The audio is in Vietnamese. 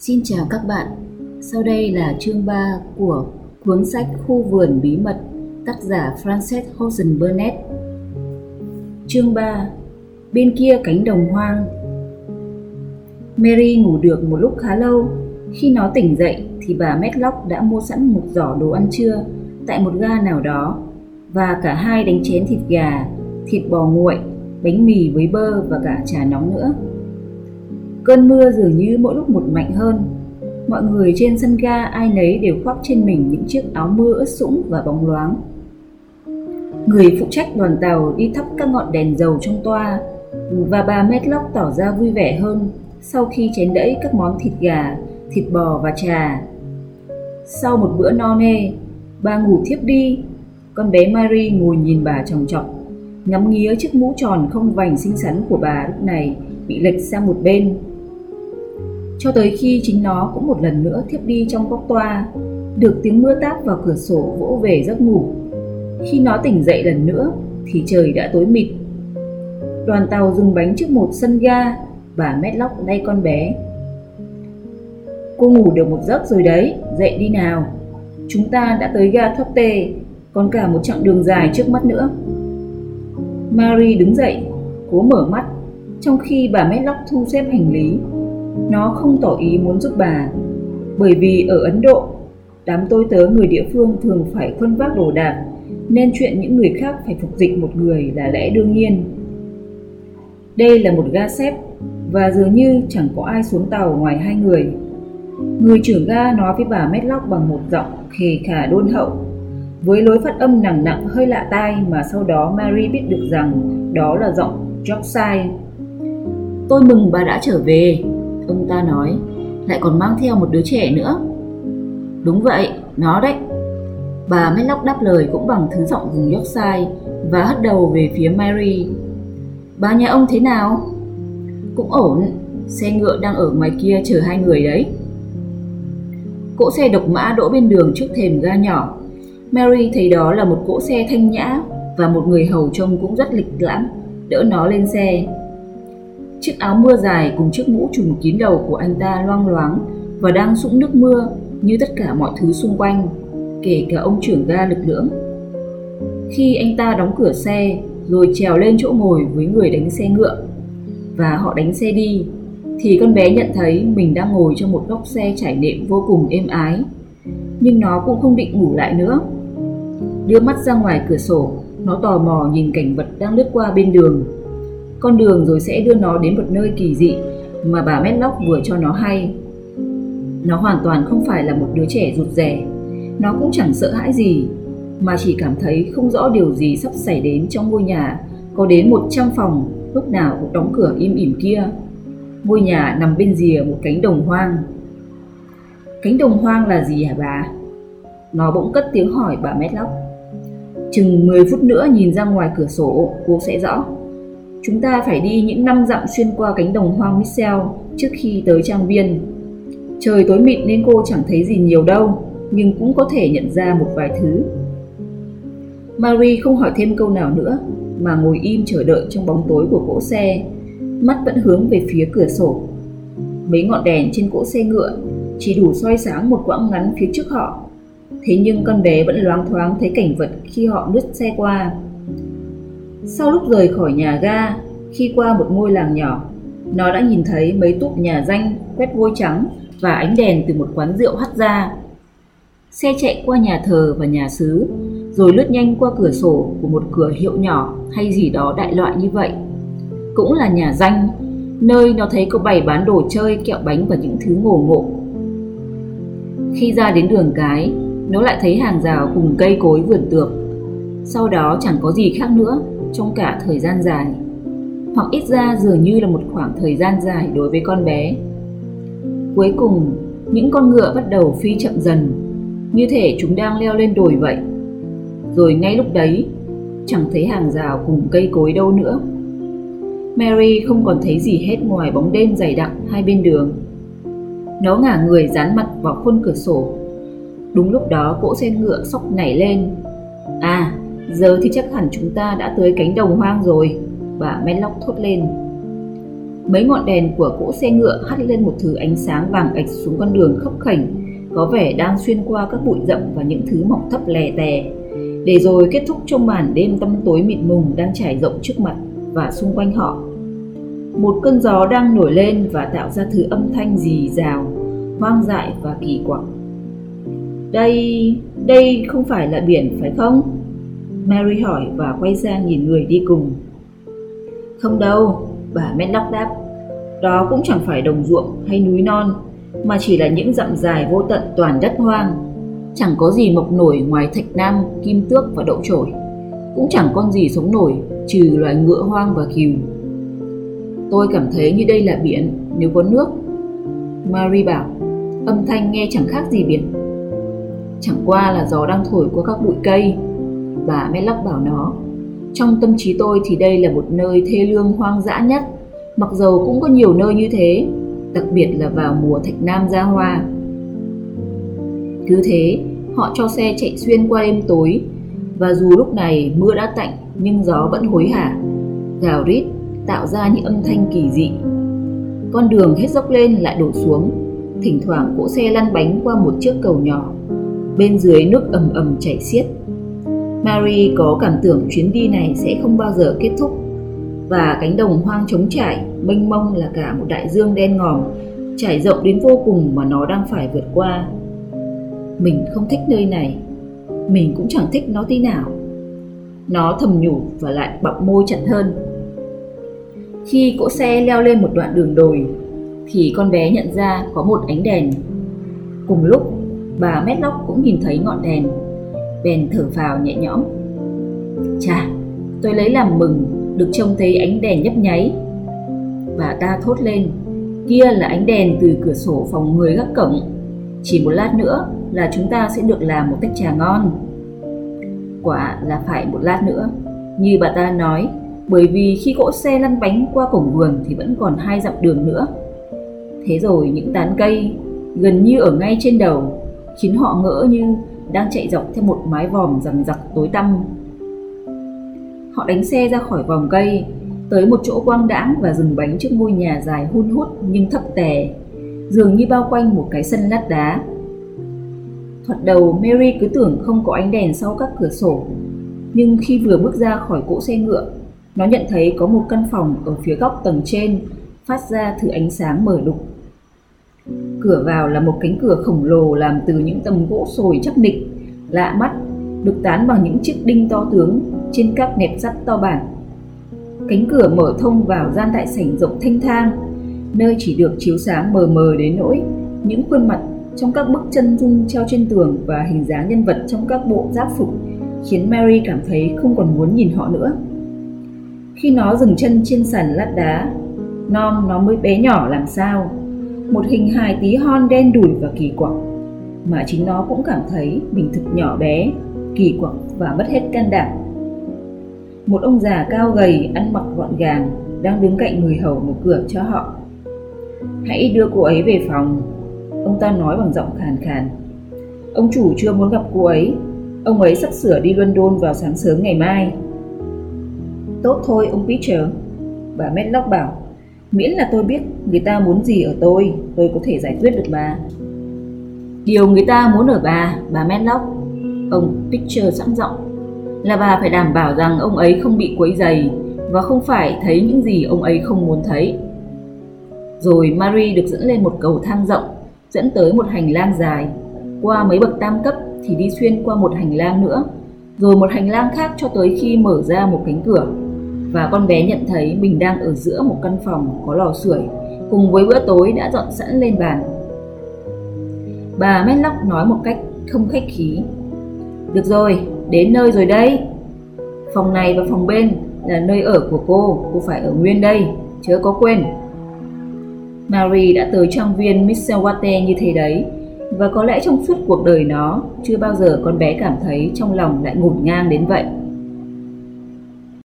Xin chào các bạn. Sau đây là chương 3 của cuốn sách Khu vườn bí mật tác giả Frances Hosen Burnett. Chương 3 Bên kia cánh đồng hoang Mary ngủ được một lúc khá lâu. Khi nó tỉnh dậy thì bà Medlock đã mua sẵn một giỏ đồ ăn trưa tại một ga nào đó và cả hai đánh chén thịt gà, thịt bò nguội, bánh mì với bơ và cả trà nóng nữa. Cơn mưa dường như mỗi lúc một mạnh hơn. Mọi người trên sân ga ai nấy đều khoác trên mình những chiếc áo mưa ướt sũng và bóng loáng. Người phụ trách đoàn tàu đi thắp các ngọn đèn dầu trong toa và bà Medlock tỏ ra vui vẻ hơn sau khi chén đẫy các món thịt gà, thịt bò và trà. Sau một bữa no nê, bà ngủ thiếp đi. Con bé Mary ngồi nhìn bà chòng chọc, ngắm nghía chiếc mũ tròn không vành xinh xắn của bà lúc này bị lệch sang một bên cho tới khi chính nó cũng một lần nữa thiếp đi trong góc toa, được tiếng mưa táp vào cửa sổ vỗ về giấc ngủ. Khi nó tỉnh dậy lần nữa thì trời đã tối mịt. Đoàn tàu dừng bánh trước một sân ga, bà Medlock lay con bé. Cô ngủ được một giấc rồi đấy, dậy đi nào. Chúng ta đã tới ga thoát tê, còn cả một chặng đường dài trước mắt nữa. Mary đứng dậy, cố mở mắt, trong khi bà Medlock thu xếp hành lý nó không tỏ ý muốn giúp bà, bởi vì ở Ấn Độ, đám tôi tớ người địa phương thường phải khuân vác đồ đạc, nên chuyện những người khác phải phục dịch một người là lẽ đương nhiên. Đây là một ga xếp và dường như chẳng có ai xuống tàu ngoài hai người. Người trưởng ga nói với bà Medlock bằng một giọng khề khả đôn hậu, với lối phát âm nặng nặng hơi lạ tai mà sau đó Mary biết được rằng đó là giọng Yorkshire. Tôi mừng bà đã trở về, Ông ta nói, lại còn mang theo một đứa trẻ nữa. Đúng vậy, nó đấy. Bà Medlock đáp lời cũng bằng thứ giọng vùng Yorkshire và hất đầu về phía Mary. Bà nhà ông thế nào? Cũng ổn, xe ngựa đang ở ngoài kia chờ hai người đấy. Cỗ xe độc mã đỗ bên đường trước thềm ga nhỏ. Mary thấy đó là một cỗ xe thanh nhã và một người hầu trông cũng rất lịch lãm, đỡ nó lên xe. Chiếc áo mưa dài cùng chiếc mũ trùm kín đầu của anh ta loang loáng và đang sũng nước mưa như tất cả mọi thứ xung quanh, kể cả ông trưởng ga lực lưỡng. Khi anh ta đóng cửa xe rồi trèo lên chỗ ngồi với người đánh xe ngựa và họ đánh xe đi thì con bé nhận thấy mình đang ngồi trong một góc xe trải nệm vô cùng êm ái nhưng nó cũng không định ngủ lại nữa đưa mắt ra ngoài cửa sổ nó tò mò nhìn cảnh vật đang lướt qua bên đường con đường rồi sẽ đưa nó đến một nơi kỳ dị mà bà Medlock vừa cho nó hay. Nó hoàn toàn không phải là một đứa trẻ rụt rè, nó cũng chẳng sợ hãi gì, mà chỉ cảm thấy không rõ điều gì sắp xảy đến trong ngôi nhà có đến 100 phòng lúc nào cũng đóng cửa im ỉm kia. Ngôi nhà nằm bên rìa một cánh đồng hoang. Cánh đồng hoang là gì hả bà? Nó bỗng cất tiếng hỏi bà Medlock. Chừng 10 phút nữa nhìn ra ngoài cửa sổ, cô sẽ rõ. Chúng ta phải đi những năm dặm xuyên qua cánh đồng hoang Michel trước khi tới trang viên. Trời tối mịt nên cô chẳng thấy gì nhiều đâu, nhưng cũng có thể nhận ra một vài thứ. Marie không hỏi thêm câu nào nữa, mà ngồi im chờ đợi trong bóng tối của cỗ xe, mắt vẫn hướng về phía cửa sổ. Mấy ngọn đèn trên cỗ xe ngựa chỉ đủ soi sáng một quãng ngắn phía trước họ. Thế nhưng con bé vẫn loáng thoáng thấy cảnh vật khi họ lướt xe qua. Sau lúc rời khỏi nhà ga, khi qua một ngôi làng nhỏ, nó đã nhìn thấy mấy túp nhà danh quét vôi trắng và ánh đèn từ một quán rượu hắt ra. Xe chạy qua nhà thờ và nhà xứ, rồi lướt nhanh qua cửa sổ của một cửa hiệu nhỏ hay gì đó đại loại như vậy. Cũng là nhà danh, nơi nó thấy có bày bán đồ chơi, kẹo bánh và những thứ ngổ ngộ. Khi ra đến đường cái, nó lại thấy hàng rào cùng cây cối vườn tược. Sau đó chẳng có gì khác nữa trong cả thời gian dài, hoặc ít ra dường như là một khoảng thời gian dài đối với con bé. Cuối cùng, những con ngựa bắt đầu phi chậm dần, như thể chúng đang leo lên đồi vậy. Rồi ngay lúc đấy, chẳng thấy hàng rào cùng cây cối đâu nữa. Mary không còn thấy gì hết ngoài bóng đêm dày đặc hai bên đường. Nó ngả người dán mặt vào khuôn cửa sổ. Đúng lúc đó, cỗ xe ngựa sóc nảy lên. À Giờ thì chắc hẳn chúng ta đã tới cánh đồng hoang rồi Bà Menlock thốt lên Mấy ngọn đèn của cỗ xe ngựa hắt lên một thứ ánh sáng vàng ạch xuống con đường khấp khảnh, có vẻ đang xuyên qua các bụi rậm và những thứ mọc thấp lè tè, để rồi kết thúc trong màn đêm tăm tối mịt mùng đang trải rộng trước mặt và xung quanh họ. Một cơn gió đang nổi lên và tạo ra thứ âm thanh rì rào, hoang dại và kỳ quặc. Đây, đây không phải là biển phải không? Mary hỏi và quay sang nhìn người đi cùng. Không đâu, bà Medlock đáp. Đó cũng chẳng phải đồng ruộng hay núi non, mà chỉ là những dặm dài vô tận toàn đất hoang. Chẳng có gì mọc nổi ngoài thạch nam, kim tước và đậu trổi. Cũng chẳng con gì sống nổi trừ loài ngựa hoang và cừu. Tôi cảm thấy như đây là biển nếu có nước. Mary bảo, âm thanh nghe chẳng khác gì biển. Chẳng qua là gió đang thổi qua các bụi cây. Bà Medlock bảo nó, trong tâm trí tôi thì đây là một nơi thê lương hoang dã nhất, mặc dầu cũng có nhiều nơi như thế, đặc biệt là vào mùa thạch nam ra hoa. Cứ thế, họ cho xe chạy xuyên qua đêm tối, và dù lúc này mưa đã tạnh nhưng gió vẫn hối hả, gào rít tạo ra những âm thanh kỳ dị. Con đường hết dốc lên lại đổ xuống, thỉnh thoảng cỗ xe lăn bánh qua một chiếc cầu nhỏ. Bên dưới nước ầm ầm chảy xiết. Mary có cảm tưởng chuyến đi này sẽ không bao giờ kết thúc và cánh đồng hoang trống trải, mênh mông là cả một đại dương đen ngòm, trải rộng đến vô cùng mà nó đang phải vượt qua. Mình không thích nơi này, mình cũng chẳng thích nó tí nào. Nó thầm nhủ và lại bặm môi chặt hơn. Khi cỗ xe leo lên một đoạn đường đồi, thì con bé nhận ra có một ánh đèn. Cùng lúc, bà Medlock cũng nhìn thấy ngọn đèn, bèn thở phào nhẹ nhõm. Chà, tôi lấy làm mừng được trông thấy ánh đèn nhấp nháy. Bà ta thốt lên, kia là ánh đèn từ cửa sổ phòng người gác cổng. Chỉ một lát nữa là chúng ta sẽ được làm một tách trà ngon. Quả là phải một lát nữa, như bà ta nói, bởi vì khi cỗ xe lăn bánh qua cổng vườn thì vẫn còn hai dặm đường nữa. Thế rồi những tán cây gần như ở ngay trên đầu khiến họ ngỡ như đang chạy dọc theo một mái vòm rằng giặc tối tăm. Họ đánh xe ra khỏi vòng cây, tới một chỗ quang đãng và dừng bánh trước ngôi nhà dài hun hút nhưng thấp tè, dường như bao quanh một cái sân lát đá. Thoạt đầu Mary cứ tưởng không có ánh đèn sau các cửa sổ, nhưng khi vừa bước ra khỏi cỗ xe ngựa, nó nhận thấy có một căn phòng ở phía góc tầng trên phát ra thứ ánh sáng mở đục. Cửa vào là một cánh cửa khổng lồ làm từ những tấm gỗ sồi chắc nịch, lạ mắt, được tán bằng những chiếc đinh to tướng trên các nẹp sắt to bản. Cánh cửa mở thông vào gian đại sảnh rộng thanh thang, nơi chỉ được chiếu sáng mờ mờ đến nỗi những khuôn mặt trong các bức chân dung treo trên tường và hình dáng nhân vật trong các bộ giáp phục khiến Mary cảm thấy không còn muốn nhìn họ nữa. Khi nó dừng chân trên sàn lát đá, non nó mới bé nhỏ làm sao. Một hình hài tí hon đen đủi và kỳ quặc, mà chính nó cũng cảm thấy mình thực nhỏ bé, kỳ quặc và mất hết can đảm. Một ông già cao gầy, ăn mặc gọn gàng, đang đứng cạnh người hầu mở cửa cho họ. Hãy đưa cô ấy về phòng, ông ta nói bằng giọng khàn khàn. Ông chủ chưa muốn gặp cô ấy, ông ấy sắp sửa đi London vào sáng sớm ngày mai. Tốt thôi ông Peter Bà Medlock bảo Miễn là tôi biết người ta muốn gì ở tôi Tôi có thể giải quyết được bà. Điều người ta muốn ở bà Bà Medlock Ông Pitcher sẵn giọng Là bà phải đảm bảo rằng ông ấy không bị quấy dày Và không phải thấy những gì ông ấy không muốn thấy. Rồi Marie được dẫn lên một cầu thang rộng, Dẫn tới một hành lang dài. Qua mấy bậc tam cấp thì đi xuyên qua một hành lang nữa, Rồi một hành lang khác cho tới khi mở ra một cánh cửa và con bé nhận thấy mình đang ở giữa một căn phòng có lò sưởi cùng với bữa tối đã dọn sẵn lên bàn. Bà Medlock nói một cách không khách khí. Được rồi, đến nơi rồi đây. Phòng này và phòng bên là nơi ở của cô, cô phải ở nguyên đây, chớ có quên. Mary đã tới trang viên Missawate như thế đấy, và có lẽ trong suốt cuộc đời nó, chưa bao giờ con bé cảm thấy trong lòng lại ngổn ngang đến vậy.